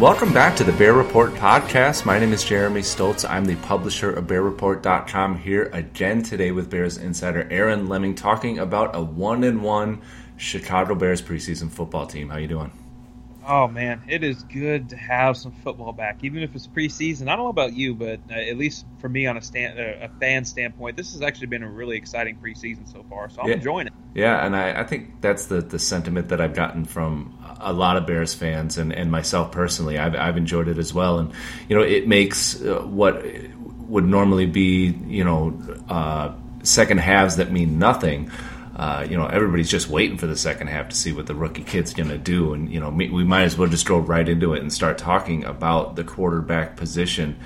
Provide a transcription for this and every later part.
Welcome back to the Bear Report podcast. My name is Jeremy Stoltz. I'm the publisher of BearReport.com here again today with Bears insider Aaron Leming talking about a one and one Chicago Bears preseason football team. How you doing? Oh man, it is good to have some football back, even if it's preseason. I don't know about you, but uh, at least for me, on a stand, uh, a fan standpoint, this has actually been a really exciting preseason so far. So I'm yeah. enjoying it. Yeah, and I, I, think that's the the sentiment that I've gotten from a lot of Bears fans and, and myself personally. I've, I've enjoyed it as well, and you know, it makes uh, what would normally be you know uh, second halves that mean nothing uh, you know, everybody's just waiting for the second half to see what the rookie kid's going to do. And, you know, we might as well just go right into it and start talking about the quarterback position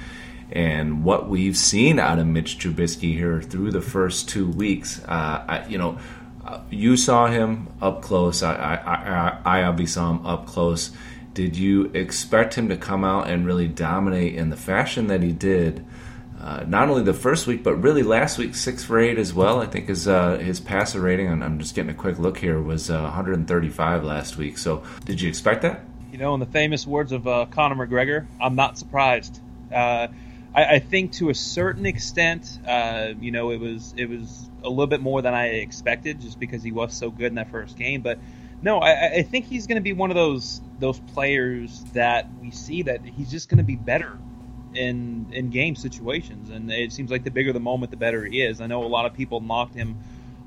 and what we've seen out of Mitch Trubisky here through the first two weeks. Uh, I, you know, you saw him up close. I, I, I, I obviously saw him up close. Did you expect him to come out and really dominate in the fashion that he did? uh, not only the first week, but really last week, six for eight as well. I think his uh, his passer rating, and I'm just getting a quick look here, was uh, 135 last week. So, did you expect that? You know, in the famous words of uh, Conor McGregor, I'm not surprised. I, I, think to a certain extent, uh, you know, it was it was a little bit more than I expected, just because he was so good in that first game. But no, I, I think he's going to be one of those those players that we see that he's just going to be better in in game situations, and it seems like the bigger the moment, the better he is. I know a lot of people mocked him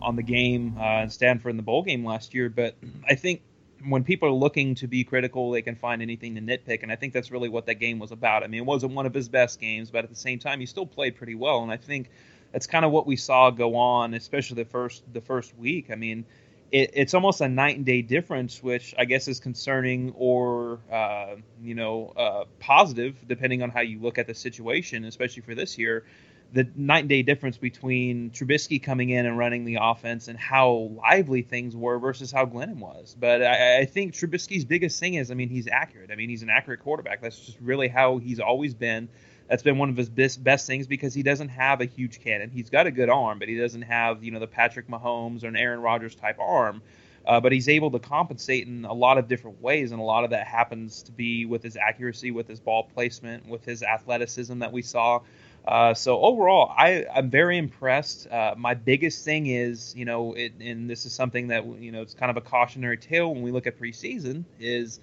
on the game uh, in Stanford in the bowl game last year, but I think when people are looking to be critical, they can find anything to nitpick, and I think that's really what that game was about. I mean, it wasn't one of his best games, but at the same time, he still played pretty well, and I think that's kind of what we saw go on, especially the first the first week. I mean, it, it's almost a night and day difference, which I guess is concerning or uh, you know uh, positive, depending on how you look at the situation, especially for this year. The night and day difference between Trubisky coming in and running the offense and how lively things were versus how Glennon was. But I, I think Trubisky's biggest thing is, I mean, he's accurate. I mean, he's an accurate quarterback. That's just really how he's always been that's been one of his best, best things because he doesn't have a huge cannon. He's got a good arm, but he doesn't have you know the Patrick Mahomes or an Aaron Rodgers type arm. Uh, but he's able to compensate in a lot of different ways, and a lot of that happens to be with his accuracy, with his ball placement, with his athleticism that we saw. Uh, so overall, I, I'm very impressed. Uh, my biggest thing is, you know, it, and this is something that you know it's kind of a cautionary tale when we look at preseason is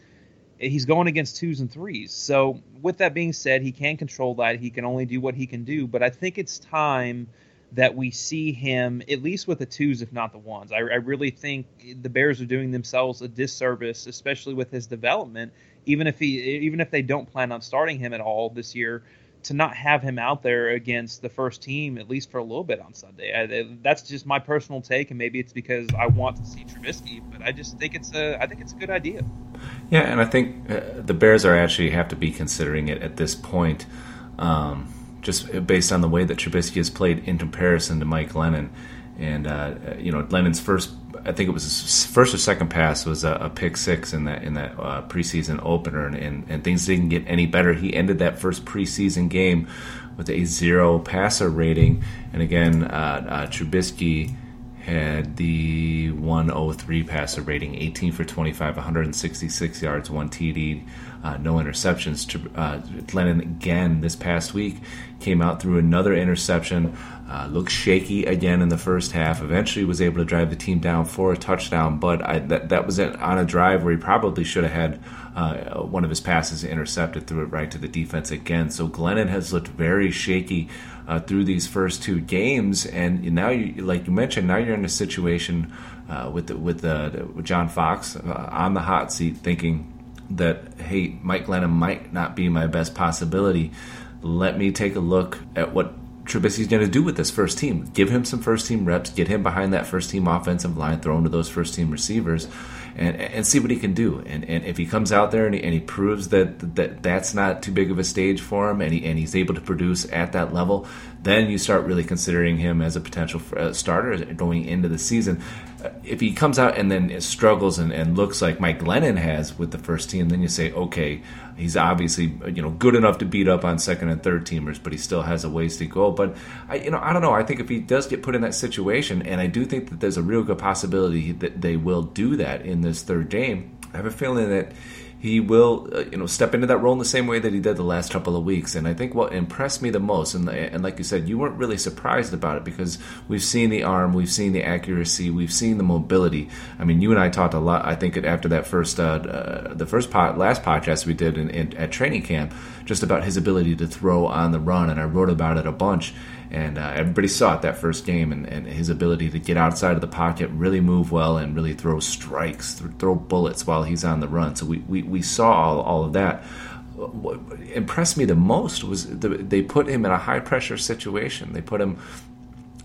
he's going against twos and threes. So, with that being said, he can control that. He can only do what he can do. But I think it's time that we see him at least with the twos, if not the ones. I, I really think the Bears are doing themselves a disservice, especially with his development. Even if he, even if they don't plan on starting him at all this year, to not have him out there against the first team at least for a little bit on Sunday. I, that's just my personal take, and maybe it's because I want to see Trubisky, but I just think it's a I think it's a good idea. Yeah, and I think uh, the Bears are actually have to be considering it at this point, um, just based on the way that Trubisky has played in comparison to Mike Glennon. And uh, you know, Glennon's first, I think it was his first or second pass was a, a pick six in that in that uh, preseason opener, and, and, and things didn't get any better. He ended that first preseason game with a zero passer rating, and again, uh, uh Trubisky had the 103 passer rating, 18 for 25, 166 yards, one TD, uh, no interceptions. Uh, Glennon again this past week came out through another interception. Uh, looked shaky again in the first half. Eventually, was able to drive the team down for a touchdown, but I, that that was on a drive where he probably should have had uh, one of his passes intercepted, threw it right to the defense again. So Glennon has looked very shaky uh, through these first two games, and now you, like you mentioned, now you're in a situation uh, with the, with the with John Fox uh, on the hot seat, thinking that hey, Mike Glennon might not be my best possibility. Let me take a look at what Trubisky's going to do with this first team. Give him some first team reps, get him behind that first team offensive line, throw him to those first team receivers, and, and see what he can do. And, and if he comes out there and he, and he proves that, that that's not too big of a stage for him and, he, and he's able to produce at that level, then you start really considering him as a potential uh, starter going into the season. Uh, if he comes out and then struggles and, and looks like Mike Glennon has with the first team, then you say, okay, he's obviously you know good enough to beat up on second and third teamers, but he still has a ways to go. But I, you know, I don't know. I think if he does get put in that situation, and I do think that there's a real good possibility that they will do that in this third game. I have a feeling that he will, uh, you know, step into that role in the same way that he did the last couple of weeks. And I think what impressed me the most, and, and like you said, you weren't really surprised about it because we've seen the arm, we've seen the accuracy, we've seen the mobility. I mean, you and I talked a lot. I think after that first, uh, uh, the first pod, last podcast we did in, in, at training camp, just about his ability to throw on the run, and I wrote about it a bunch and uh, everybody saw it that first game and, and, his ability to get outside of the pocket really move well and really throw strikes th- throw bullets while he's on the run so we, we, we saw all, all of that what impressed me the most was the, they put him in a high pressure situation they put him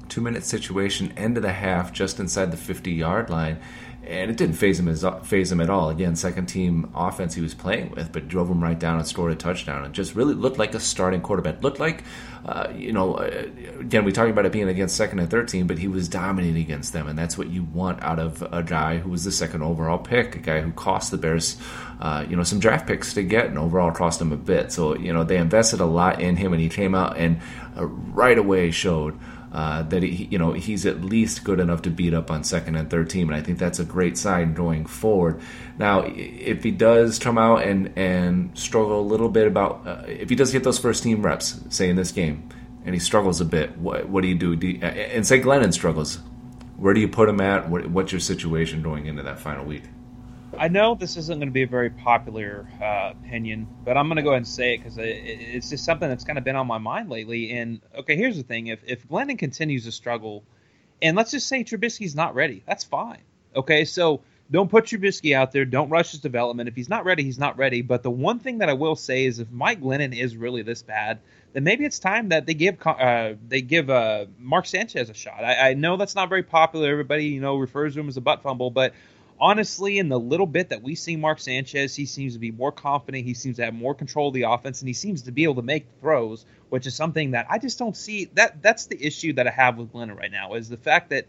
two minute situation end of the half just inside the 50 yard line and it didn't phase him as phase him at all. Again, second team offense he was playing with, but drove him right down and scored a touchdown, and just really looked like a starting quarterback. Looked like, uh, you know, uh, again we talking about it being against second and third team, but he was dominating against them, and that's what you want out of a guy who was the second overall pick, a guy who cost the Bears, uh, you know, some draft picks to get, and overall cost them a bit. So you know they invested a lot in him, and he came out and uh, right away showed uh, that he, you know he's at least good enough to beat up on second and third team, and I think that's a great sign going forward. Now, if he does come out and and struggle a little bit about uh, if he does get those first team reps, say in this game, and he struggles a bit, what what do you do? do you, and say Glennon struggles, where do you put him at? What, what's your situation going into that final week? I know this isn't going to be a very popular uh, opinion, but I'm going to go ahead and say it because it, it's just something that's kind of been on my mind lately. And okay, here's the thing: if if Glennon continues to struggle, and let's just say Trubisky's not ready, that's fine. Okay, so don't put Trubisky out there. Don't rush his development. If he's not ready, he's not ready. But the one thing that I will say is, if Mike Glennon is really this bad, then maybe it's time that they give uh, they give uh, Mark Sanchez a shot. I, I know that's not very popular. Everybody you know refers to him as a butt fumble, but honestly, in the little bit that we see Mark Sanchez, he seems to be more confident. He seems to have more control of the offense, and he seems to be able to make throws, which is something that I just don't see. That that's the issue that I have with Glennon right now is the fact that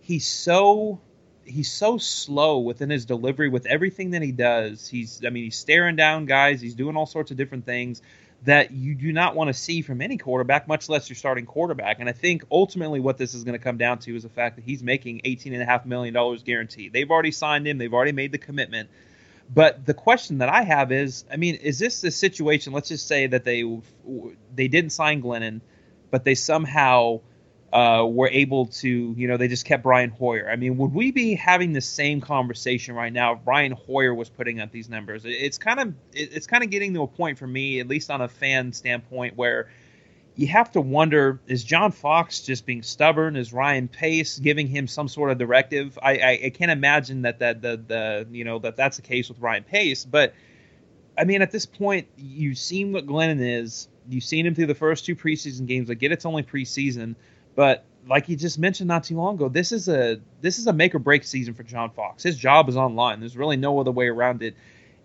he's so he's so slow within his delivery with everything that he does. He's I mean he's staring down guys. He's doing all sorts of different things that you do not want to see from any quarterback, much less your starting quarterback. And I think ultimately what this is going to come down to is the fact that he's making $18.5 million guaranteed. They've already signed him, they've already made the commitment. But the question that I have is, I mean, is this the situation? Let's just say that they they didn't sign Glennon, but they somehow uh, were able to, you know, they just kept Brian Hoyer. I mean, would we be having the same conversation right now if Brian Hoyer was putting up these numbers? It's kind of it's kind of getting to a point for me, at least on a fan standpoint, where you have to wonder: Is John Fox just being stubborn? Is Ryan Pace giving him some sort of directive? I, I, I can't imagine that that the the you know that that's the case with Ryan Pace, but I mean, at this point, you've seen what Glennon is. You've seen him through the first two preseason games. I get it's only preseason but like you just mentioned not too long ago, this is a this is a make or break season for John Fox. His job is online. There's really no other way around it.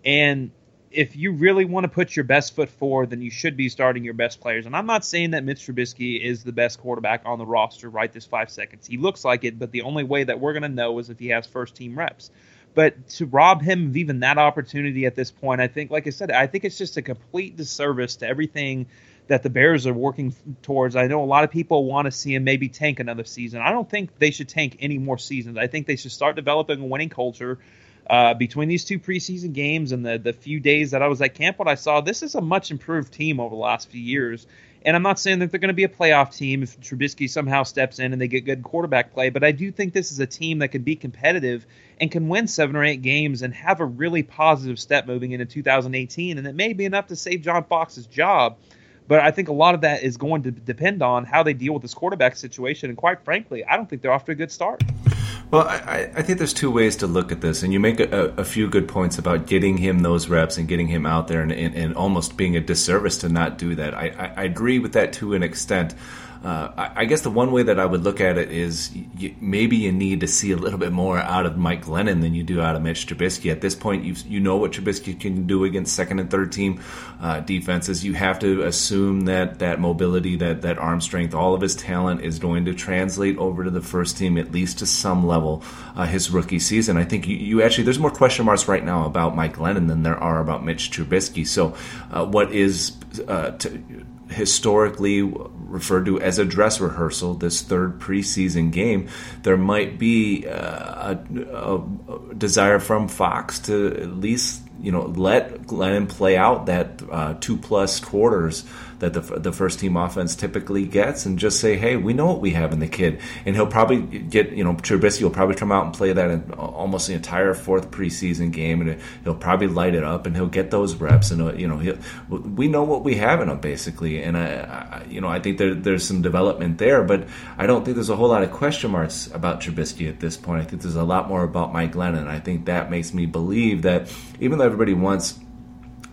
And if you really want to put your best foot forward, then you should be starting your best players. And I'm not saying that Mitch Trubisky is the best quarterback on the roster right this five seconds. He looks like it, but the only way that we're going to know is if he has first team reps. But to rob him of even that opportunity at this point, I think, like I said, I think it's just a complete disservice to everything that the Bears are working towards. I know a lot of people want to see him maybe tank another season. I don't think they should tank any more seasons. I think they should start developing a winning culture. Uh, between these two preseason games and the the few days that I was at camp, what I saw, this is a much improved team over the last few years. And I'm not saying that they're going to be a playoff team if Trubisky somehow steps in and they get good quarterback play, but I do think this is a team that can be competitive and can win seven or eight games and have a really positive step moving into 2018. And it may be enough to save John Fox's job. But I think a lot of that is going to depend on how they deal with this quarterback situation. And quite frankly, I don't think they're off to a good start. Well, I, I, think there's two ways to look at this, and you make a, a, few good points about getting him those reps and getting him out there, and, and, and almost being a disservice to not do that. I, I, I agree with that to an extent. Uh, I, I, guess the one way that I would look at it is you, maybe you need to see a little bit more out of Mike Glennon than you do out of Mitch Trubisky. At this point, you you know what Trubisky can do against second and third team uh, defenses. You have to assume that that mobility, that that arm strength, all of his talent is going to translate over to the first team at least to some level. Uh, his rookie season, I think you, you, actually there's more question marks right now about Mike Glennon than there are about Mitch Trubisky. So, uh, what is uh, historically referred to as a dress rehearsal, this third preseason game, there might be uh, a, a, desire from Fox to at least you know let Glennon play out that uh, two plus quarters that the, the first team offense typically gets and just say, hey, we know what we have in the kid. And he'll probably get, you know, Trubisky will probably come out and play that in almost the entire fourth preseason game and he'll probably light it up and he'll get those reps. And, uh, you know, we know what we have in him basically. And, I, I you know, I think there, there's some development there, but I don't think there's a whole lot of question marks about Trubisky at this point. I think there's a lot more about Mike Glennon. I think that makes me believe that even though everybody wants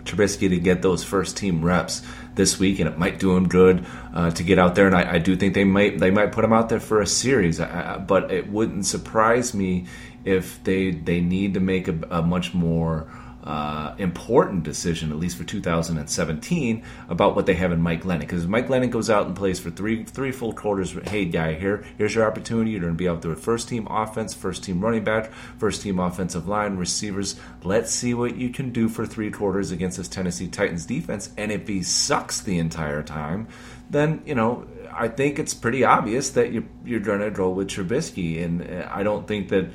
Trubisky to get those first team reps this week, and it might do him good uh, to get out there. And I, I, do think they might they might put him out there for a series, I, I, but it wouldn't surprise me if they they need to make a, a much more uh, important decision, at least for 2017, about what they have in Mike Glennon. Because Mike Glennon goes out and plays for three three full quarters. Hey, guy, here here's your opportunity. You're going to be out there with first team offense, first team running back, first team offensive line, receivers. Let's see what you can do for three quarters against this Tennessee Titans defense. And if he sucks the entire time, then you know I think it's pretty obvious that you're you're going to go with Trubisky, and uh, I don't think that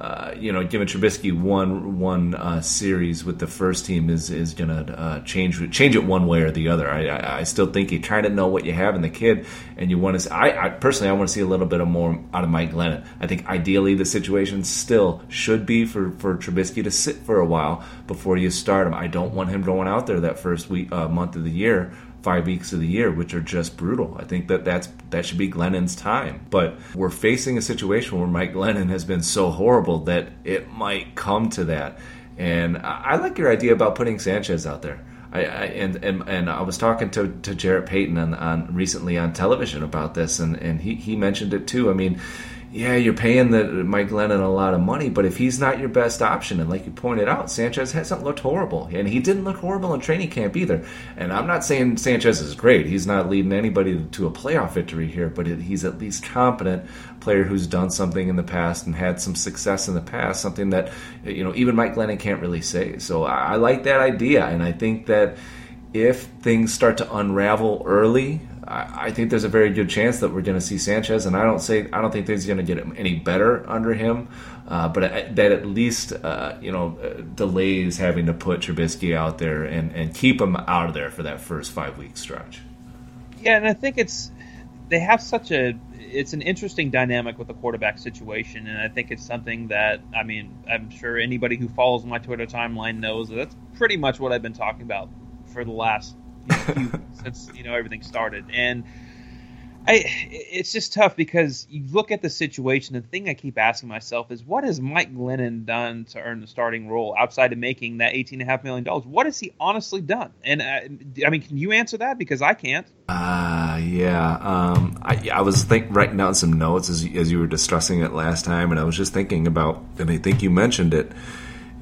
uh, you know, giving Trubisky one one uh, series with the first team is is going to uh, change change it one way or the other. I, I, I, still think you try to know what you have in the kid, and you want to. I, I personally, I want to see a little bit of more out of Mike Glennon. I think ideally the situation still should be for for Trubisky to sit for a while before you start him. I don't want him going out there that first week uh, month of the year five weeks of the year, which are just brutal. I think that that's that should be Glennon's time. But we're facing a situation where Mike Glennon has been so horrible that it might come to that. And I, I like your idea about putting Sanchez out there. I, I, and, and and I was talking to, to Jarrett Payton on, on recently on television about this, and, and he, he mentioned it too. I mean, yeah, you're paying the Mike Glennon a lot of money, but if he's not your best option, and like you pointed out, Sanchez hasn't looked horrible, and he didn't look horrible in training camp either. And I'm not saying Sanchez is great; he's not leading anybody to a playoff victory here, but he's at least competent player who's done something in the past and had some success in the past, something that you know even Mike Glennon can't really say. So I, I like that idea, and I think that if things start to unravel early, I, think there's a very good chance that we're going to see Sanchez, and I don't say I don't think things are going to get any better under him, uh, but that at least uh, you know uh, delays having to put Trubisky out there and and keep him out of there for that first five week stretch. Yeah, and I think it's they have such a it's an interesting dynamic with the quarterback situation, and I think it's something that I mean I'm sure anybody who follows my Twitter timeline knows that that's pretty much what I've been talking about for the last you since you know everything started, and I it's just tough because you look at the situation. The thing I keep asking myself is, what has Mike Glennon done to earn the starting role outside of making that eighteen and a half million dollars? What has he honestly done? And uh, I mean, can you answer that? Because I can't. Uh, yeah. Um, I, I was think, writing down some notes as as you were discussing it last time, and I was just thinking about, and I think you mentioned it.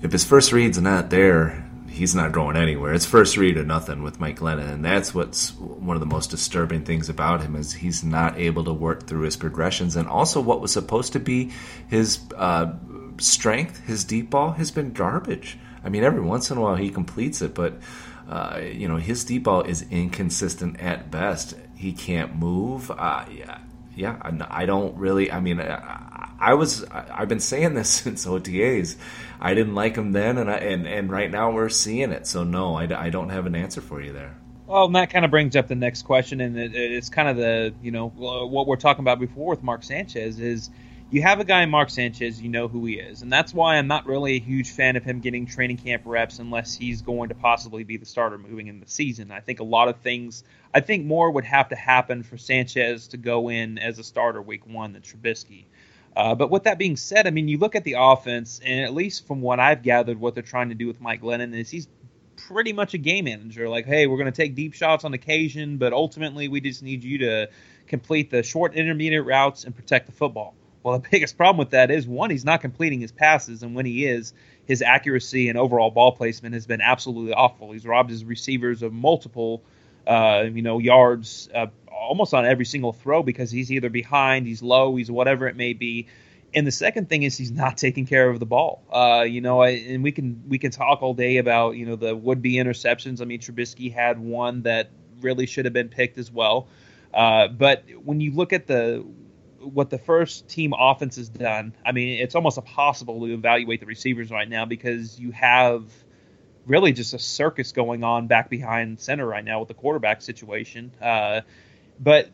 If his first read's not there, he's not going anywhere. It's first read or nothing with Mike Glennon, and that's what's one of the most disturbing things about him is he's not able to work through his progressions, and also what was supposed to be his uh, strength, his deep ball, has been garbage. I mean, every once in a while he completes it, but uh, you know, his deep ball is inconsistent at best. He can't move. Uh, yeah, yeah, I don't really. I mean, I, I was. I've been saying this since OTAs. I didn't like him then, and I, and and right now we're seeing it. So no, I, I don't have an answer for you there. Well, and that kind of brings up the next question, and it, it's kind of the you know what we're talking about before with Mark Sanchez is you have a guy Mark Sanchez, you know who he is, and that's why I'm not really a huge fan of him getting training camp reps unless he's going to possibly be the starter moving in the season. I think a lot of things, I think more would have to happen for Sanchez to go in as a starter week one than Trubisky. Uh, but with that being said, I mean, you look at the offense, and at least from what I've gathered, what they're trying to do with Mike Glennon is he's pretty much a game manager. Like, hey, we're going to take deep shots on occasion, but ultimately we just need you to complete the short intermediate routes and protect the football. Well, the biggest problem with that is one, he's not completing his passes, and when he is, his accuracy and overall ball placement has been absolutely awful. He's robbed his receivers of multiple, uh, you know, yards uh, almost on every single throw because he's either behind, he's low, he's whatever it may be. And the second thing is he's not taking care of the ball. Uh, you know, I, and we can we can talk all day about you know the would be interceptions. I mean, Trubisky had one that really should have been picked as well. Uh, but when you look at the what the first team offense has done, I mean, it's almost impossible to evaluate the receivers right now because you have really just a circus going on back behind center right now with the quarterback situation. Uh, but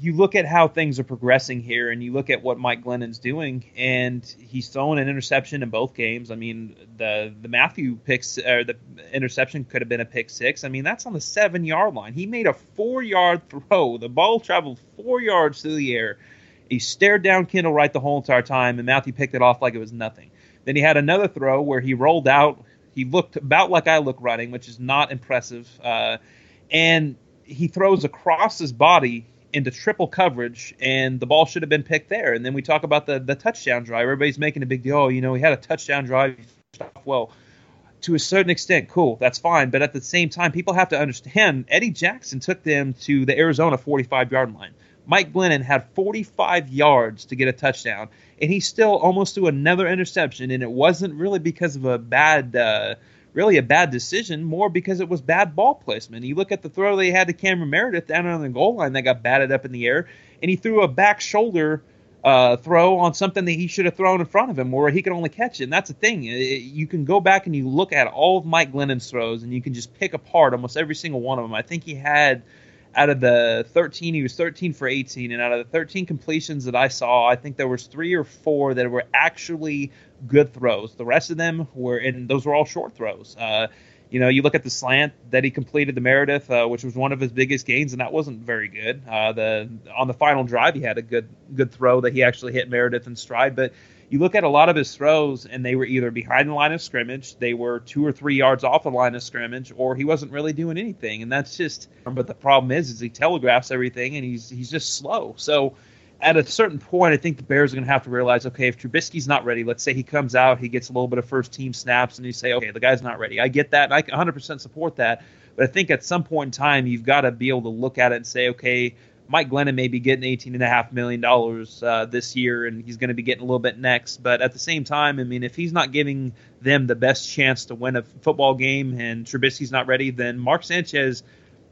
you look at how things are progressing here, and you look at what Mike Glennon's doing, and he's thrown an interception in both games. I mean, the the Mathieu picks or the interception could have been a pick six. I mean, that's on the seven yard line. He made a four yard throw. The ball traveled four yards through the air. He stared down Kendall Wright the whole entire time, and Mathieu picked it off like it was nothing. Then he had another throw where he rolled out. He looked about like I look running, which is not impressive. Uh, and he throws across his body into triple coverage, and the ball should have been picked there. And then we talk about the the touchdown drive. Everybody's making a big deal. Oh, you know, he had a touchdown drive. Well, to a certain extent, cool, that's fine. But at the same time, people have to understand Eddie Jackson took them to the Arizona 45 yard line. Mike Glennon had 45 yards to get a touchdown, and he still almost threw another interception. And it wasn't really because of a bad. Uh, really a bad decision, more because it was bad ball placement. You look at the throw they had to Cameron Meredith down on the goal line that got batted up in the air, and he threw a back shoulder uh, throw on something that he should have thrown in front of him where he could only catch it. And that's the thing. you can go back and you look at all of Mike Glennon's throws, and you can just pick apart almost every single one of them. I think he had – out of the 13, he was 13 for 18, and out of the 13 completions that I saw, I think there was three or four that were actually good throws. The rest of them were, and those were all short throws. Uh, you know, you look at the slant that he completed the Meredith, uh, which was one of his biggest gains, and that wasn't very good. Uh, the on the final drive, he had a good good throw that he actually hit Meredith in stride, but you look at a lot of his throws, and they were either behind the line of scrimmage, they were two or three yards off the line of scrimmage, or he wasn't really doing anything. And that's just. But the problem is, is he telegraphs everything, and he's he's just slow. So at a certain point, I think the Bears are going to have to realize, okay, if Trubisky's not ready, let's say he comes out, he gets a little bit of first team snaps, and you say, okay, the guy's not ready. I get that, and I 100% support that. But I think at some point in time, you've got to be able to look at it and say, okay, Mike Glennon may be getting eighteen and a half million dollars uh, this year, and he's going to be getting a little bit next. But at the same time, I mean, if he's not giving them the best chance to win a football game, and Trubisky's not ready, then Mark Sanchez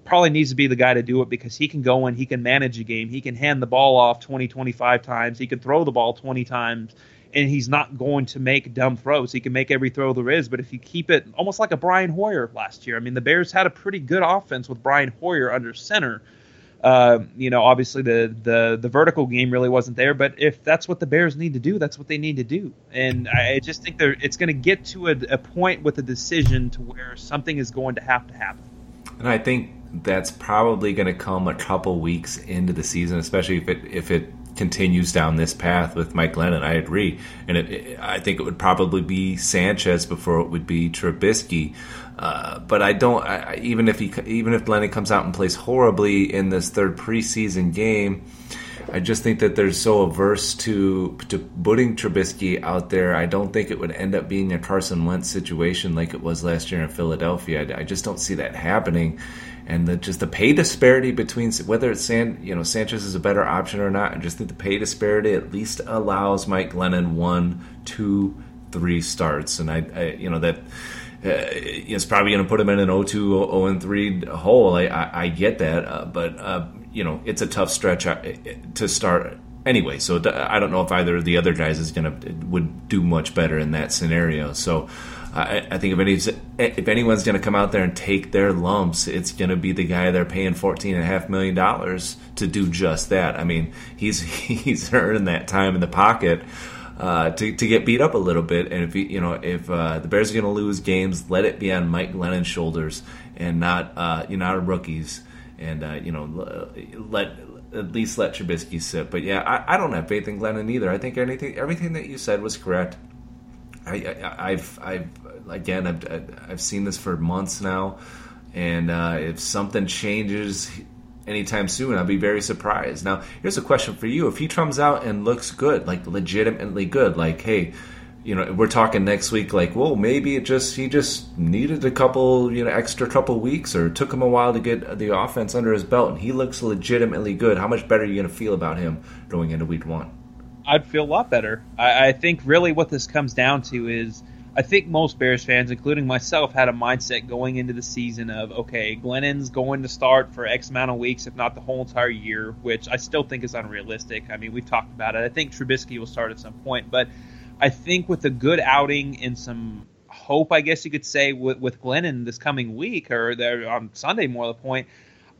probably needs to be the guy to do it because he can go in, he can manage a game, he can hand the ball off 20, 25 times, he can throw the ball 20 times, and he's not going to make dumb throws. He can make every throw there is, but if you keep it almost like a Brian Hoyer last year, I mean, the Bears had a pretty good offense with Brian Hoyer under center uh, you know, obviously the, the the vertical game really wasn't there, but if that's what the Bears need to do, that's what they need to do. And I just think they're, it's going to get to a, a point with a decision to where something is going to have to happen. And I think that's probably going to come a couple weeks into the season, especially if it if it continues down this path with Mike Glennon. I agree, and it, it, I think it would probably be Sanchez before it would be Trubisky. Uh, but I don't. I, even if he, even if Lenny comes out and plays horribly in this third preseason game, I just think that they're so averse to to putting Trubisky out there. I don't think it would end up being a Carson Wentz situation like it was last year in Philadelphia. I, I just don't see that happening. And the, just the pay disparity between whether it's San, you know Sanchez is a better option or not, I just think the pay disparity at least allows Mike Glennon one, two, three starts, and I, I you know that it's probably going to put him in an 0-2, 0-3 hole. I, I, I get that, uh, but uh, you know it's a tough stretch uh, to start anyway. So I don't know if either of the other guys is going to would do much better in that scenario. So. I, I think if, any, if anyone's going to come out there and take their lumps, it's going to be the guy they're paying fourteen and a half million dollars to do just that. I mean, he's he's earned that time in the pocket uh, to, to get beat up a little bit. And if you know if uh, the Bears are going to lose games, let it be on Mike Glennon's shoulders and not uh, you know our rookies. And uh, you know let at least let Trubisky sit. But yeah, I, I don't have faith in Glennon either. I think anything everything that you said was correct. I, have I've again I've I've seen this for months now, and uh, if something changes anytime soon, I'll be very surprised. Now, here's a question for you: If he comes out and looks good, like legitimately good, like hey, you know, we're talking next week, like, well, maybe it just he just needed a couple, you know, extra couple weeks, or took him a while to get the offense under his belt, and he looks legitimately good. How much better are you going to feel about him going into week one? I'd feel a lot better. I, I think really what this comes down to is I think most Bears fans, including myself, had a mindset going into the season of okay, Glennon's going to start for X amount of weeks, if not the whole entire year, which I still think is unrealistic. I mean, we've talked about it. I think Trubisky will start at some point, but I think with a good outing and some hope, I guess you could say, with, with Glennon this coming week or there on Sunday, more the point.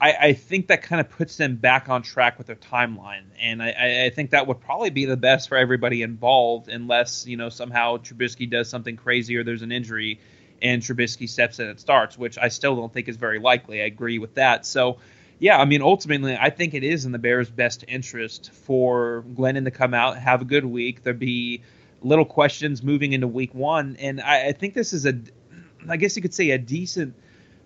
I, I, think that kind of puts them back on track with their timeline, and I, I, think that would probably be the best for everybody involved, unless you know somehow Trubisky does something crazy or there's an injury, and Trubisky steps in and starts, which I still don't think is very likely. I agree with that. So, yeah, I mean, ultimately, I think it is in the Bears' best interest for Glennon to come out, have a good week. There be little questions moving into Week One, and I, I think this is a, I guess you could say, a decent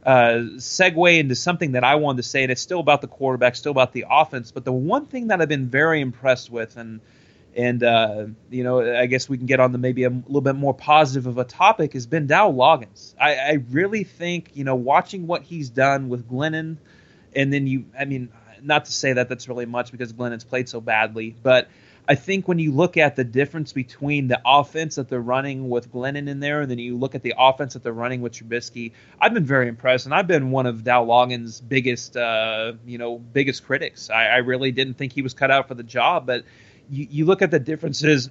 uh, segue into something that I wanted to say, and it's still about the quarterback, still about the offense. But the one thing that I've been very impressed with, and and uh, you know, I guess we can get on the maybe a little bit more positive of a topic, has been Dow Loggains. I, I really think you know, watching what he's done with Glennon, and then you, I mean, not to say that that's really much because Glennon's played so badly, but I think when you look at the difference between the offense that they're running with Glennon in there, and then you look at the offense that they're running with Trubisky, I've been very impressed, and I've been one of Dow Loggains' biggest, uh, you know, biggest critics. I, I, really didn't think he was cut out for the job, but you, you look at the differences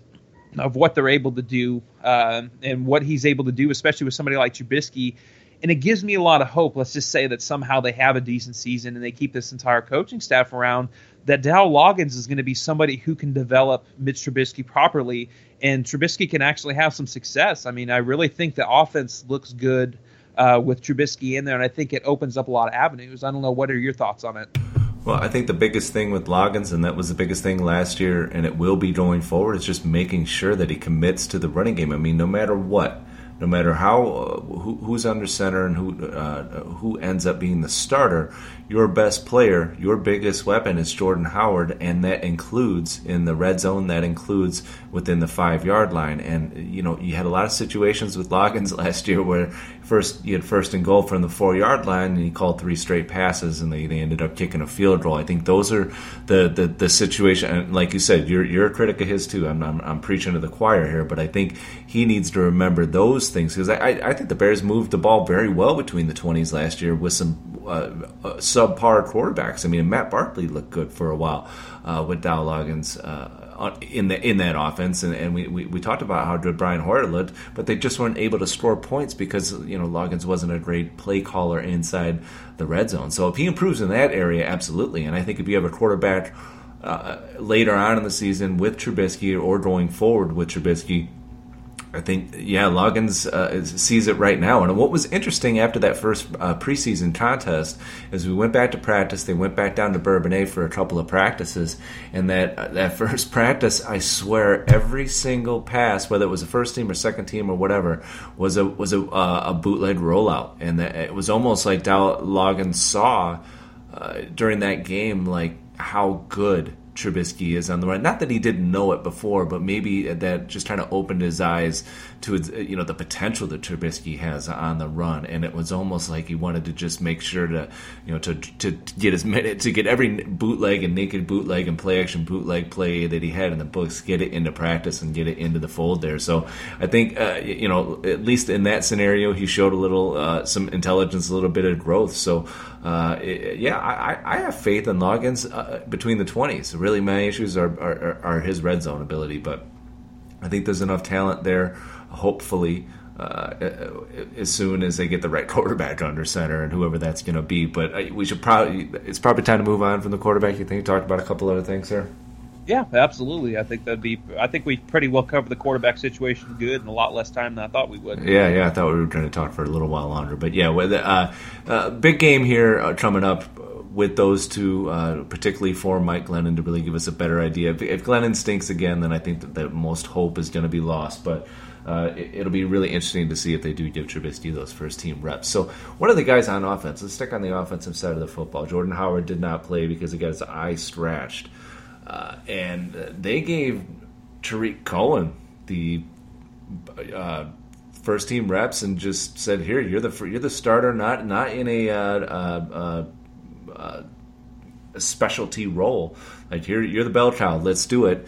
of what they're able to do uh, and what he's able to do, especially with somebody like Trubisky and it gives me a lot of hope. Let's just say that somehow they have a decent season and they keep this entire coaching staff around. That Dow Loggains is going to be somebody who can develop Mitch Trubisky properly, and Trubisky can actually have some success. I mean, I really think the offense looks good uh, with Trubisky in there, and I think it opens up a lot of avenues. I don't know. What are your thoughts on it? Well, I think the biggest thing with Loggains, and that was the biggest thing last year, and it will be going forward, is just making sure that he commits to the running game. I mean, no matter what, no matter how uh, who, who's under center and who uh, who ends up being the starter, your best player, your biggest weapon is Jordan Howard, and that includes in the red zone. That includes within the five yard line. And you know, you had a lot of situations with Loggains last year where first you had first and goal from the four yard line, and he called three straight passes, and they, they ended up kicking a field goal. I think those are the the, the situation. And like you said, you're you're a critic of his too. I'm, I'm, I'm preaching to the choir here, but I think he needs to remember those things because I, I think the Bears moved the ball very well between the 20s last year with some uh, uh, subpar quarterbacks. I mean, Matt Barkley looked good for a while uh, with Dow Loggains uh, in the in that offense, and, and we, we, we, talked about how good Brian Hoyer looked, but they just weren't able to score points because you know Loggains wasn't a great play caller inside the red zone. So if he improves in that area, absolutely, and I think if you have a quarterback. Uh, later on in the season with Trubisky or going forward with Trubisky, I think, yeah, Loggains uh, sees it right now. And what was interesting after that first uh, preseason contest is we went back to practice. They went back down to Bourbonnais for a couple of practices. And that uh, that first practice, I swear, every single pass, whether it was a first team or second team or whatever, was a was a, uh, a bootleg rollout. And that it was almost like Dow Loggains saw uh, during that game, like how good Trubisky is on the run. Not that he didn't know it before, but maybe that just kind of opened his eyes to you know the potential that Trubisky has on the run, and it was almost like he wanted to just make sure to you know to to get his many to get every bootleg and naked bootleg and play action bootleg play that he had in the books, get it into practice and get it into the fold there. So I think uh, you know at least in that scenario, he showed a little uh, some intelligence, a little bit of growth. So uh, yeah, I, I, have faith in Loggains uh, between the twenties. Really, my issues are, are, are his red zone ability, but I think there's enough talent there. Hopefully, uh, as soon as they get the right quarterback under center and whoever that's going to be. But uh, we should probably it's probably time to move on from the quarterback. You think you talked about a couple other things there? Yeah, absolutely. I think that'd be. I think we pretty well covered the quarterback situation good in a lot less time than I thought we would. Yeah, yeah. I thought we were going to talk for a little while longer, but yeah, with, uh, uh, big game here uh, coming up with those two, uh, particularly for Mike Glennon to really give us a better idea. If, if Glennon stinks again, then I think that, that most hope is going to be lost. But uh, it, will be really interesting to see if they do give Trubisky those first team reps. So one of the guys on offense, let's stick on the offensive side of the football. Jordan Howard did not play because he got his eye scratched. Uh, and they gave Tarik Cohen the uh, first team reps and just said, "Here, you're the you're the starter, not not in a, uh, uh, uh, specialty role. Like you're you're the bell cow. Let's do it."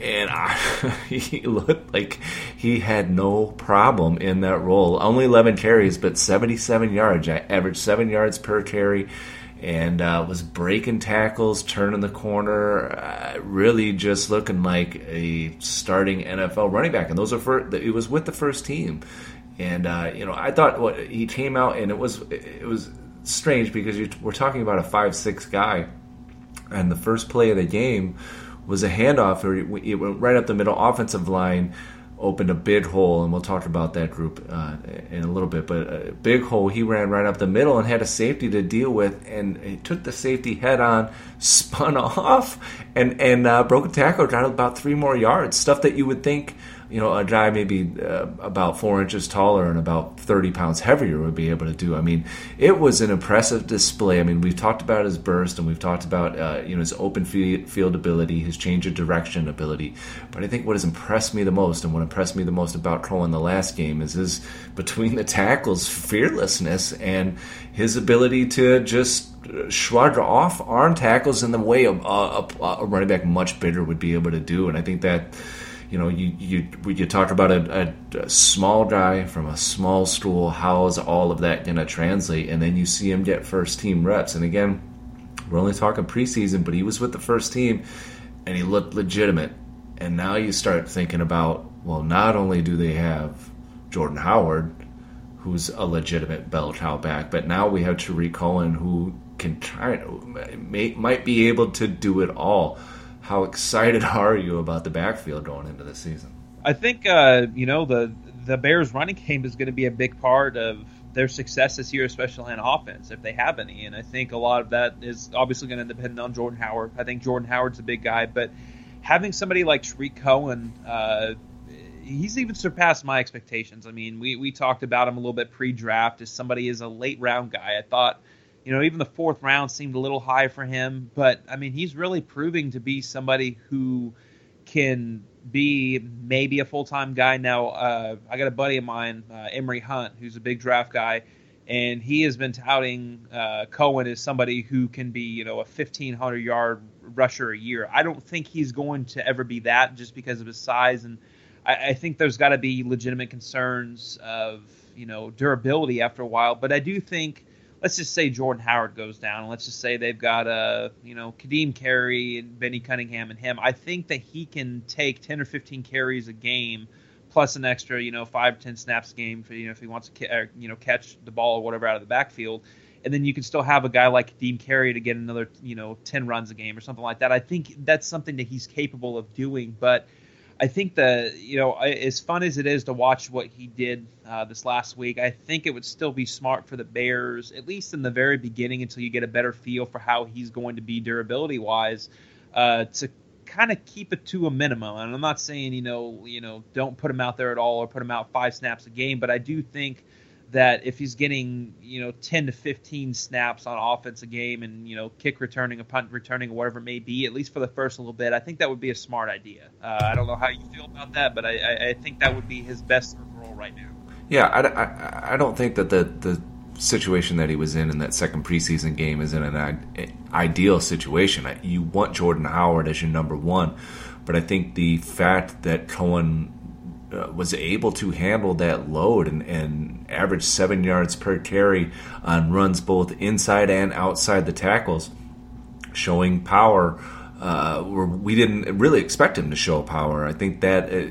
And I, he looked like he had no problem in that role. Only 11 carries, but 77 yards. I averaged seven yards per carry and uh, was breaking tackles, turning the corner, uh, really just looking like a starting NFL running back. And those are for it was with the first team, and uh, you know I thought what he came out and it was it was strange because you, we're talking about a five six guy, and the first play of the game was a handoff. It went right up the middle offensive line opened a big hole, and we'll talk about that group uh, in a little bit. But a big hole, he ran right up the middle and had a safety to deal with, and he took the safety head on, spun off, and and uh, broke a tackle, got about three more yards. Stuff that you would think you know, a guy maybe uh, about four inches taller and about 30 pounds heavier would be able to do. I mean, it was an impressive display. I mean, we've talked about his burst and we've talked about, uh, you know, his open field ability, his change of direction ability. But I think what has impressed me the most and what impressed me the most about Cohen the last game is his between the tackles fearlessness and his ability to just shrug off arm tackles in the way a, a, a running back much bigger would be able to do. And I think that you know, you you you talk about a, a, a, small guy from a small school. How is all of that going to translate? And then you see him get first team reps. And again, we're only talking preseason, but he was with the first team, and he looked legitimate. And now you start thinking about, well, not only do they have Jordan Howard, who's a legitimate bell cow back, but now we have Tarik Cohen, who can try might be able to do it all how excited are you about the backfield going into the season? I think uh, you know the the Bears' running game is going to be a big part of their success this year, especially on offense, if they have any. And I think a lot of that is obviously going to depend on Jordan Howard. I think Jordan Howard's a big guy, but having somebody like Tarik Cohen, uh, he's even surpassed my expectations. I mean, we, we talked about him a little bit pre-draft as somebody is a late round guy. I thought you know, even the fourth round seemed a little high for him. But I mean, he's really proving to be somebody who can be maybe a full time guy. Now, uh, I got a buddy of mine, uh, Emory Hunt, who's a big draft guy, and he has been touting uh, Cohen as somebody who can be, you know, a 1,500 yard rusher a year. I don't think he's going to ever be that just because of his size. And I, I think there's got to be legitimate concerns of, you know, durability after a while. But I do think let's just say Jordan Howard goes down, let's just say they've got uh, you know Ka'Deem Carey and Benny Cunningham and him. I think that he can take ten or fifteen carries a game, plus an extra you know five or ten snaps a game for you know if he wants to ca- you know catch the ball or whatever out of the backfield. And then you can still have a guy like Ka'Deem Carey to get another, you know, ten runs a game or something like that. I think that's something that he's capable of doing, but I think that you know, as fun as it is to watch what he did uh, this last week, I think it would still be smart for the Bears, at least in the very beginning, until you get a better feel for how he's going to be durability wise, uh, to kind of keep it to a minimum. And I'm not saying you know, you know, don't put him out there at all or put him out five snaps a game, but I do think that if he's getting you know 10 to 15 snaps on offense a game and you know kick returning a punt returning or whatever it may be at least for the first little bit i think that would be a smart idea. Uh, i don't know how you feel about that but I, I, think that would be his best role right now. Yeah I, I, I don't think that the, the situation that he was in in that second preseason game is in an ideal situation. You want jordan howard as your number one but i think the fact that cohen was able to handle that load and, and average seven yards per carry on runs both inside and outside the tackles, showing power. Uh, where we didn't really expect him to show power. I think that uh,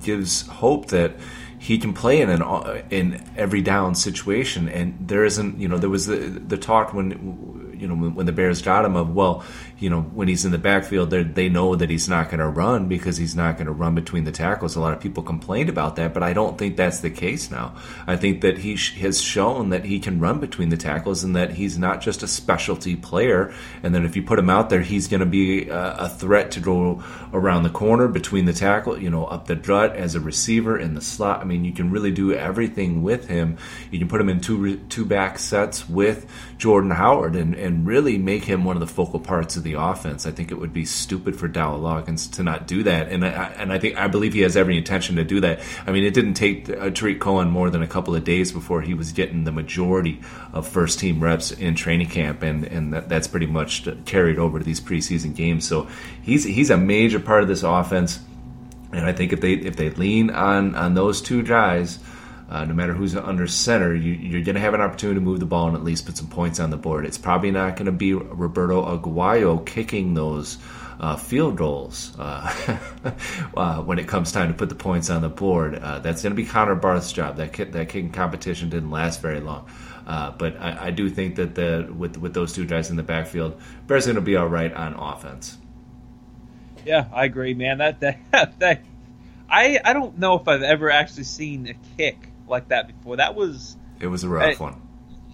gives hope that he can play in an uh, in every down situation. And there isn't, you know, there was the the talk when you know when the Bears got him of well, you know, when he's in the backfield, they know that he's not going to run because he's not going to run between the tackles. A lot of people complained about that, but I don't think that's the case now. I think that he sh- has shown that he can run between the tackles and that he's not just a specialty player. And then if you put him out there, he's going to be a, a threat to go around the corner between the tackle, you know, up the gut as a receiver in the slot. I mean, you can really do everything with him. You can put him in two two back sets with Jordan Howard and, and really make him one of the focal parts of the the offense. I think it would be stupid for Dowell to not do that, and I, and I think I believe he has every intention to do that. I mean, it didn't take uh, Tarik Cohen more than a couple of days before he was getting the majority of first team reps in training camp, and and that, that's pretty much carried over to these preseason games. So he's he's a major part of this offense, and I think if they if they lean on on those two guys uh, no matter who's under center, you, are going to have an opportunity to move the ball and at least put some points on the board. It's probably not going to be Roberto Aguayo kicking those uh, field goals uh, uh, when it comes time to put the points on the board. Uh, that's going to be Connor Barth's job. That that kicking competition didn't last very long. Uh, but I, I, do think that the with with those two guys in the backfield, Bears going to be all right on offense. Yeah, I agree, man. That that that I I don't know if I've ever actually seen a kick like that before. That was it was a rough one.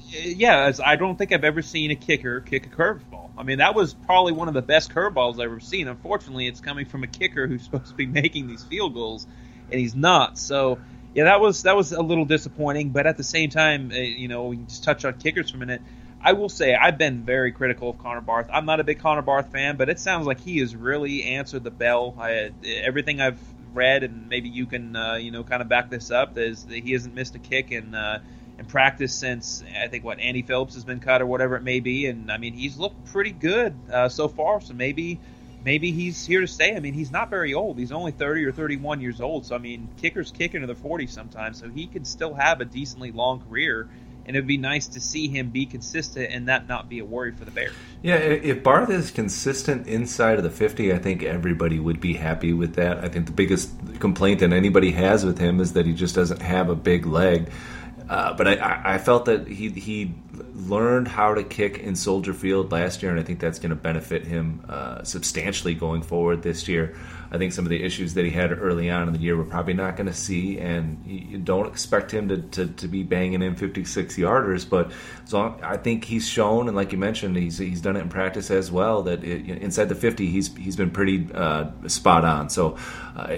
Yeah, I don't think I've ever seen a kicker kick a curveball. I mean, that was probably one of the best curveballs I've ever seen. Unfortunately, it's coming from a kicker who's supposed to be making these field goals, and he's not. So, yeah, that was that was a little disappointing. But at the same time, uh, you know, we can just touch on kickers for a minute. I will say I've been very critical of Connor Barth. I'm not a big Connor Barth fan, but it sounds like he has really answered the bell. I, everything I've read, and maybe you can uh, you know kind of back this up, is that he hasn't missed a kick in uh, in practice since I think what Andy Phillips has been cut or whatever it may be, and I mean he's looked pretty good uh, so far. So maybe maybe he's here to stay. I mean he's not very old; he's only 30 or 31 years old. So I mean kickers kick into their 40s sometimes, so he could still have a decently long career and it'd be nice to see him be consistent and that not be a worry for the Bears. Yeah, if Barth is consistent inside of the 50, I think everybody would be happy with that. I think the biggest complaint that anybody has with him is that he just doesn't have a big leg. Uh, but I, I, felt that he he learned how to kick in Soldier Field last year, and I think that's going to benefit him uh, substantially going forward this year. I think some of the issues that he had early on in the year we're probably not going to see, and you don't expect him to, to, to be banging in 56 yarders. But long, I think he's shown, and like you mentioned, he's he's done it in practice as well. That it, inside the 50, he's he's been pretty uh, spot on. So uh,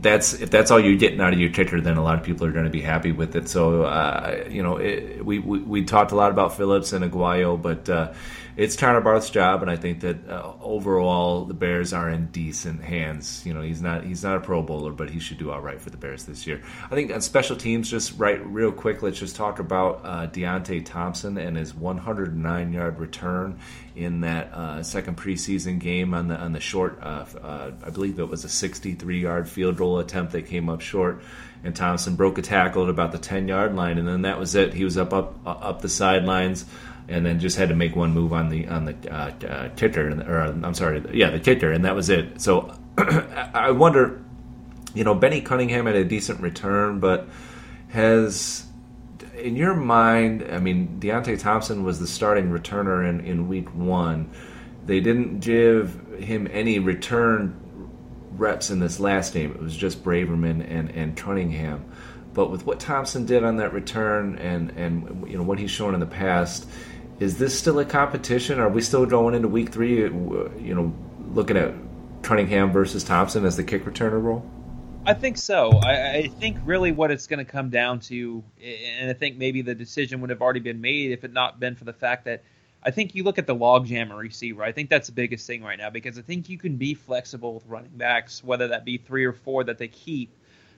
that's if that's all you're getting out of your kicker, then a lot of people are going to be happy with it. So uh, you know, we, we, we talked a lot about Phillips and Aguayo, but uh, it's Connor Barth's job, and I think that uh, overall the Bears are in decent hands. You know, he's not he's not a Pro Bowler, but he should do all right for the Bears this year. I think on special teams, just right real quick, let's just talk about uh, Deonte Thompson and his 109 yard return in that uh, second preseason game on the on the short. Uh, uh, I believe it was a 63 yard field goal attempt that came up short and Thompson broke a tackle at about the 10 yard line, and then that was it. He was up up up the sidelines and then just had to make one move on the on the uh, uh, kicker, or I'm sorry, yeah, the kicker, and that was it. So I wonder, you know, Benny Cunningham had a decent return, but has in your mind, I mean, Deonte Thompson was the starting returner in, in week one. They didn't give him any return reps in this last game. It was just Braverman and, and Cunningham. But with what Thompson did on that return and, and you know what he's shown in the past, is this still a competition? Are we still going into week three? Uh, you know, looking at Cunningham versus Thompson as the kick returner role? I think so. I, I think really what it's going to come down to, and I think maybe the decision would have already been made if it not been for the fact that I think you look at the logjam receiver. I think that's the biggest thing right now because I think you can be flexible with running backs, whether that be three or four that they keep.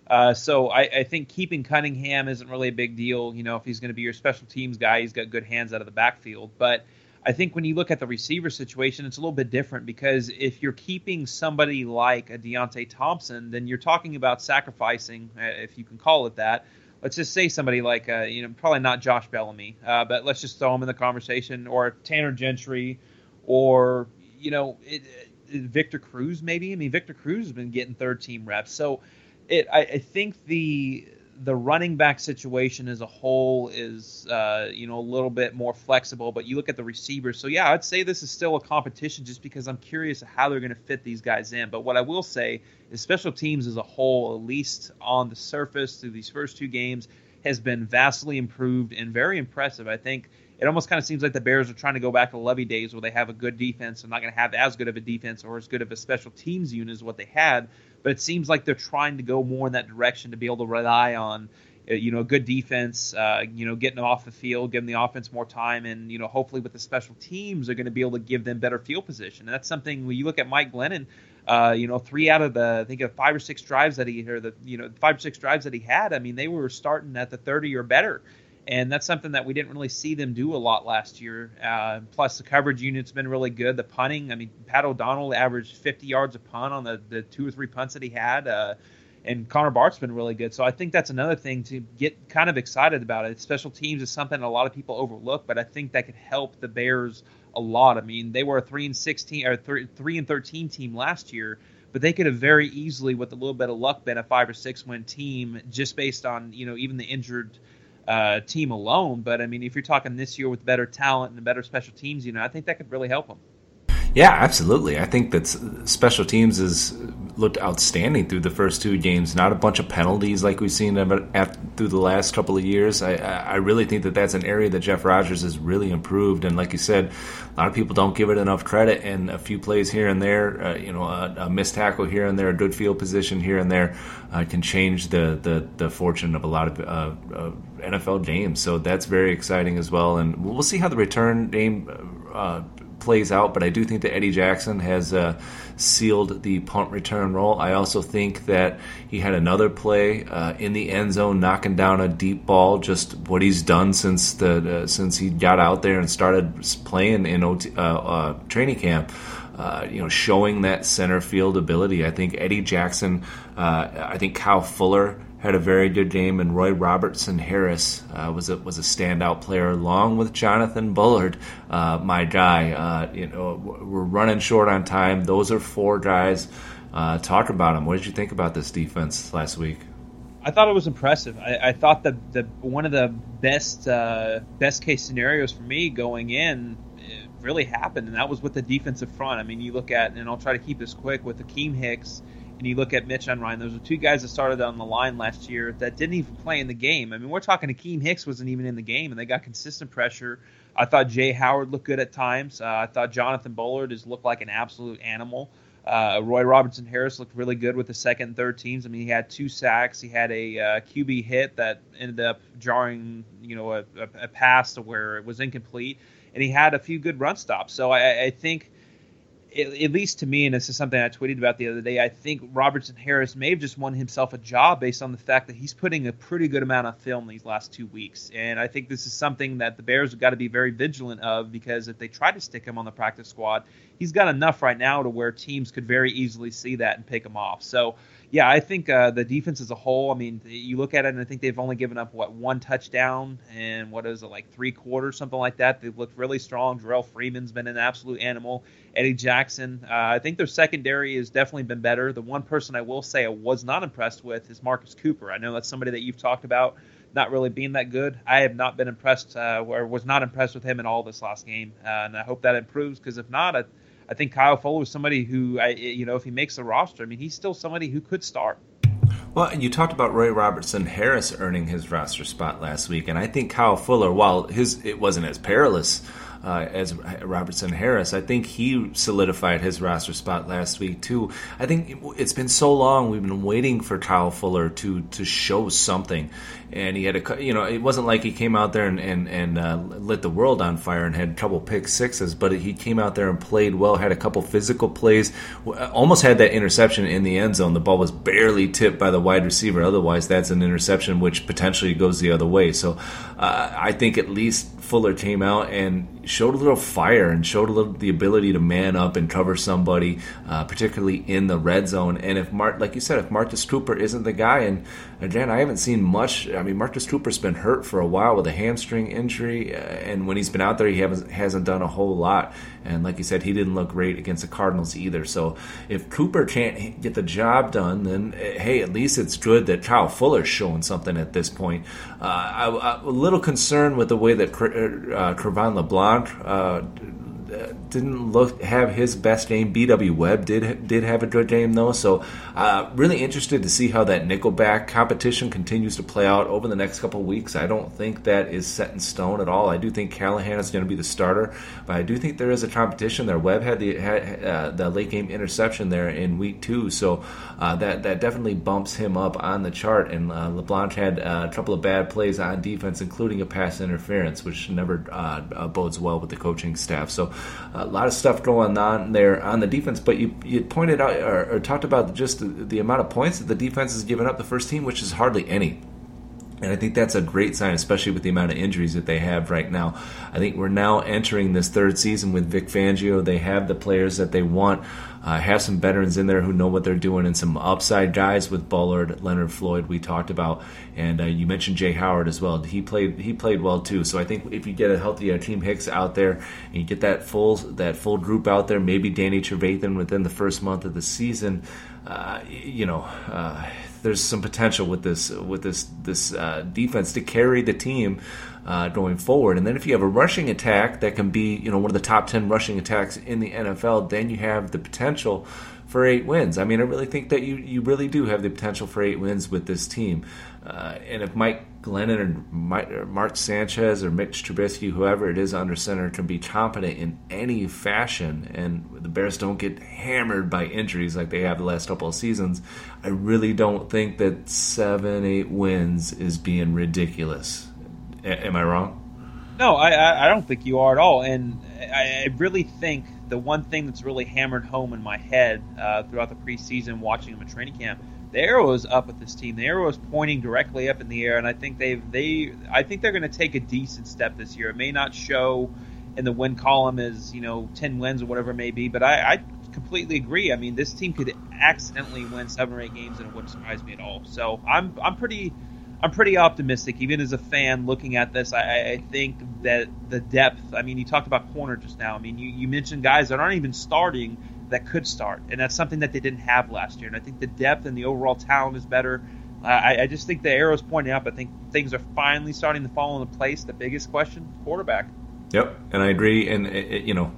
Uh, so I, I, think keeping Cunningham isn't really a big deal. You know, if he's going to be your special teams guy, he's got good hands out of the backfield. But I think when you look at the receiver situation, it's a little bit different because if you're keeping somebody like a Deonte Thompson, then you're talking about sacrificing, uh, if you can call it that. Let's just say somebody like, uh, you know, probably not Josh Bellamy, uh, but let's just throw him in the conversation, or Tanner Gentry, or you know, it, Victor Cruz maybe. I mean, Victor Cruz has been getting third team reps, so it. I, I think the the running back situation as a whole is uh, you know a little bit more flexible, but you look at the receivers. So yeah, I'd say this is still a competition just because I'm curious how they're going to fit these guys in. But what I will say is special teams as a whole, at least on the surface through these first two games, has been vastly improved and very impressive. I think it almost kind of seems like the Bears are trying to go back to Lovie days where they have a good defense and not going to have as good of a defense or as good of a special teams unit as what they had. But it seems like they're trying to go more in that direction to be able to rely on uh, you know, a good defense, uh, you know, getting them off the field, giving the offense more time, and you know, hopefully with the special teams, they're going to be able to give them better field position. And that's something when you look at Mike Glennon, uh, you know, three out of the I think of five or six drives that he or the you know five or six drives that he had, I mean, they were starting at the 30 or better and that's something that we didn't really see them do a lot last year. Uh, plus, the coverage unit's been really good. The punting, I mean, Pat O'Donnell averaged 50 yards a punt on the, the two or three punts that he had, uh, and Connor Barth's been really good. So I think that's another thing to get kind of excited about it. Special teams is something a lot of people overlook, but I think that could help the Bears a lot. I mean, they were a three and 16 or three, and 13 team last year but they could have very easily, with a little bit of luck, been a five or six win team just based on you know even the injured uh, team alone. But I mean, if you're talking this year with better talent and better special teams, you know, I think that could really help them. Yeah, absolutely. I think that special teams has looked outstanding through the first two games. Not a bunch of penalties like we've seen at, through the last couple of years. I, I really think that that's an area that Jeff Rodgers has really improved. And like you said, a lot of people don't give it enough credit. And a few plays here and there, uh, you know, a, a, missed tackle here and there, a good field position here and there, uh, can change the, the, the fortune of a lot of uh, NFL games. So that's very exciting as well. And we'll see how the return game uh, plays out, but I do think that Eddie Jackson has uh, sealed the punt return role. I also think that he had another play uh, in the end zone, knocking down a deep ball. Just what he's done since the uh, since he got out there and started playing in OT, uh, uh, training camp. Uh, you know, showing that center field ability. I think Eddie Jackson, I think Kyle Fuller had a very good game, and Roy Robertson Harris uh, was a was a standout player, along with Jonathan Bullard, uh, my guy. Uh, you know, we're running short on time. Those are four guys. Uh, talk about them. What did you think about this defense last week? I thought it was impressive. I, I thought that the one of the best uh, best case scenarios for me going in really happened, and that was with the defensive front. I mean, you look at, and I'll try to keep this quick with Akiem Hicks and you look at Mitch Unrein, those are two guys that started on the line last year that didn't even play in the game. I mean, we're talking Akiem Hicks wasn't even in the game, and they got consistent pressure. I thought Jaye Howard looked good at times. Uh, I thought Jonathan Bullard has looked like an absolute animal. Uh, Roy Robertson Harris looked really good with the second and third teams. I mean, he had two sacks. He had a uh, QB hit that ended up jarring, you know, a, a, a, pass to where it was incomplete, and he had a few good run stops. So I, I think at least to me, and this is something I tweeted about the other day, I think Robertson Harris may have just won himself a job based on the fact that he's putting a pretty good amount of film these last two weeks. And I think this is something that the Bears have got to be very vigilant of because if they try to stick him on the practice squad, he's got enough right now to where teams could very easily see that and pick him off. So yeah, I think uh, the defense as a whole. I mean, you look at it, and I think they've only given up what one touchdown and what is it like three quarters, something like that. They've looked really strong. Jerrell Freeman's been an absolute animal. Eddie Jackson. Uh, I think their secondary has definitely been better. The one person I will say I was not impressed with is Marcus Cooper. I know that's somebody that you've talked about not really being that good. I have not been impressed, uh, or was not impressed with him in all this last game, uh, and I hope that improves. Because if not, I I think Kyle Fuller is somebody who, I, you know, if he makes the roster, I mean, he's still somebody who could start. Well, you talked about Roy Robertson Harris earning his roster spot last week, and I think Kyle Fuller, while his it wasn't as perilous uh, as Robertson Harris. I think he solidified his roster spot last week too. I think it's been so long we've been waiting for Kyle Fuller to to show something, and he had a you know it wasn't like he came out there and and, and uh, lit the world on fire and had a couple pick sixes, but he came out there and played well, had a couple physical plays, almost had that interception in the end zone. The ball was barely tipped by the wide receiver. Otherwise, that's an interception which potentially goes the other way. So uh, I think at least Fuller came out and showed a little fire and showed a little the ability to man up and cover somebody, uh, particularly in the red zone. And if Mart, like you said, if Marcus Cooper isn't the guy, and again, I haven't seen much. I mean, Marcus Cooper's been hurt for a while with a hamstring injury, uh, and when he's been out there, he hasn't hasn't done a whole lot. And like you said, he didn't look great against the Cardinals either. So if Cooper can't get the job done, then eh, hey, at least it's good that Kyle Fuller's showing something at this point. Uh, I, am a little concerned with the way that uh, Cre'Von LeBlanc uh, didn't look have his best game. B.W. Webb did did have a good game though, so uh, really interested to see how that nickelback competition continues to play out over the next couple weeks. I don't think that is set in stone at all. I do think Callahan is going to be the starter, but I do think there is a competition there. Webb had the had, uh, the late game interception there in week two, so uh, that that definitely bumps him up on the chart. And uh, LeBlanc had uh, a couple of bad plays on defense, including a pass interference, which never uh, bodes well with the coaching staff. So a lot of stuff going on there on the defense. But you, you pointed out or, or talked about just the, the amount of points that the defense has given up the first team, which is hardly any. And I think that's a great sign, especially with the amount of injuries that they have right now. I think we're now entering this third season with Vic Fangio. They have the players that they want. Uh, have some veterans in there who know what they're doing, and some upside guys with Bullard, Leonard Floyd. We talked about, and uh, you mentioned Jaye Howard as well. He played he played well too. So I think if you get a healthy uh, Akiem Hicks out there, and you get that full that full group out there, maybe Danny Trevathan within the first month of the season, uh, you know uh, there's some potential with this with this this uh, defense to carry the team uh, going forward. And then if you have a rushing attack that can be you know one of the top ten rushing attacks in the NFL, then you have the potential for eight wins. I mean, I really think that you you really do have the potential for eight wins with this team. Uh, and if Mike Glennon or, Mike, or Mark Sanchez or Mitch Trubisky, whoever it is under center, can be competent in any fashion, and the Bears don't get hammered by injuries like they have the last couple of seasons, I really don't think that seven, eight wins is being ridiculous. A- am I wrong? No, I, I don't think you are at all. And I, really think the one thing that's really hammered home in my head uh, throughout the preseason, watching them at training camp – the arrow is up with this team. The arrow is pointing directly up in the air, and I think they've they I think they're going to take a decent step this year. It may not show in the win column as you know ten wins or whatever it may be, but I, I completely agree. I mean, this team could accidentally win seven or eight games, and it wouldn't surprise me at all. So I'm I'm pretty I'm pretty optimistic, even as a fan looking at this. I, I think that the depth. I mean, you talked about corner just now. I mean, you, you mentioned guys that aren't even starting that could start, and that's something that they didn't have last year. And I think the depth and the overall talent is better. I, I just think the arrow's pointing up. I think things are finally starting to fall into place. The biggest question, quarterback. Yep, and I agree. And you know,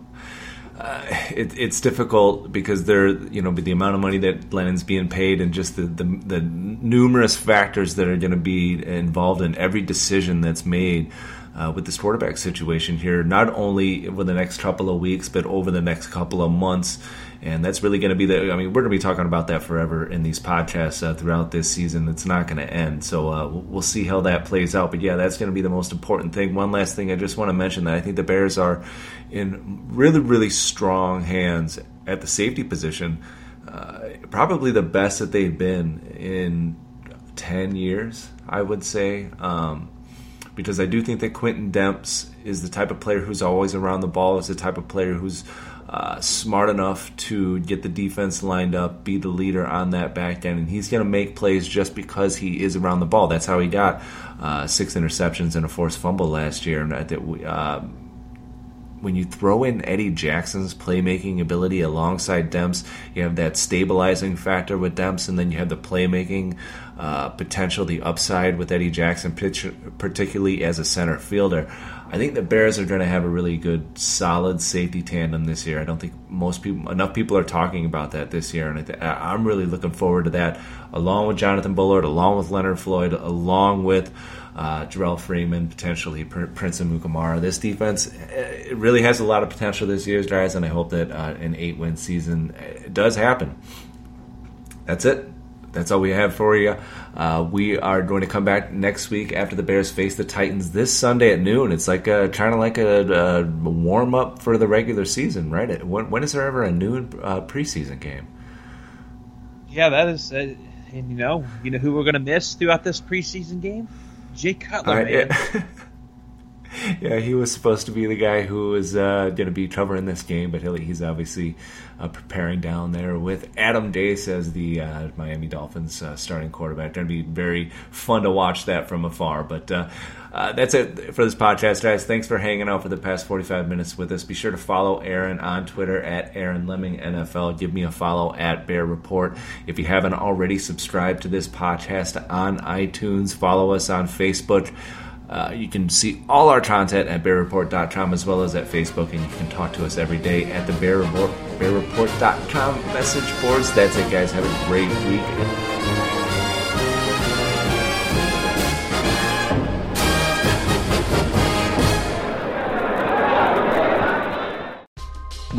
uh, it, it's difficult because there, you know, the amount of money that Glennon's being paid, and just the, the, the numerous factors that are going to be involved in every decision that's made uh, with this quarterback situation here, not only over the next couple of weeks, but over the next couple of months. And that's really going to be the. I mean, we're going to be talking about that forever in these podcasts uh, throughout this season. It's not going to end. So uh, we'll see how that plays out. But yeah, that's going to be the most important thing. One last thing I just want to mention that I think the Bears are in really, really strong hands at the safety position. Uh, probably the best that they've been in 10 years, I would say. Um, because I do think that Quinton Demps is the type of player who's always around the ball, is the type of player who's uh, smart enough to get the defense lined up, be the leader on that back end, and he's going to make plays just because he is around the ball. That's how he got uh, six interceptions and a forced fumble last year. And that we, uh, when you throw in Eddie Jackson's playmaking ability alongside Demps, you have that stabilizing factor with Demps, and then you have the playmaking uh, potential, the upside with Eddie Jackson, particularly as a center fielder. I think the Bears are going to have a really good, solid safety tandem this year. I don't think most people, enough people, are talking about that this year, and I am really looking forward to that. Along with Jonathan Bullard, along with Leonard Floyd, along with uh, Jerrell Freeman, potentially Prince Amukamara. This defense it really has a lot of potential this year, guys, and I hope that uh, an eight-win season uh, does happen. That's it that's all we have for you. Uh, we are going to come back next week after the Bears face the Titans this Sunday at noon. It's like a, kind of like a, a warm up for the regular season, right? When, when is there ever a noon uh, preseason game? Yeah, that is, uh, and you know, you know who we're going to miss throughout this preseason game? Jay Cutler, man. Yeah. yeah, he was supposed to be the guy who was uh, going to be covering this game, but he's obviously uh, preparing down there with Adam Gase as the uh, Miami Dolphins uh, starting quarterback. Going to be very fun to watch that from afar. But uh, that's it for this podcast, guys. Thanks for hanging out for the past 45 minutes with us. Be sure to follow Aaron on Twitter at Aaron Leming NFL. Give me a follow at Bear Report. If you haven't already subscribed to this podcast on iTunes, follow us on Facebook. Uh, you can see all our content at bearreport.com as well as at Facebook, and you can talk to us every day at the Bear Report, bearreport.com message boards. That's it, guys. Have a great week.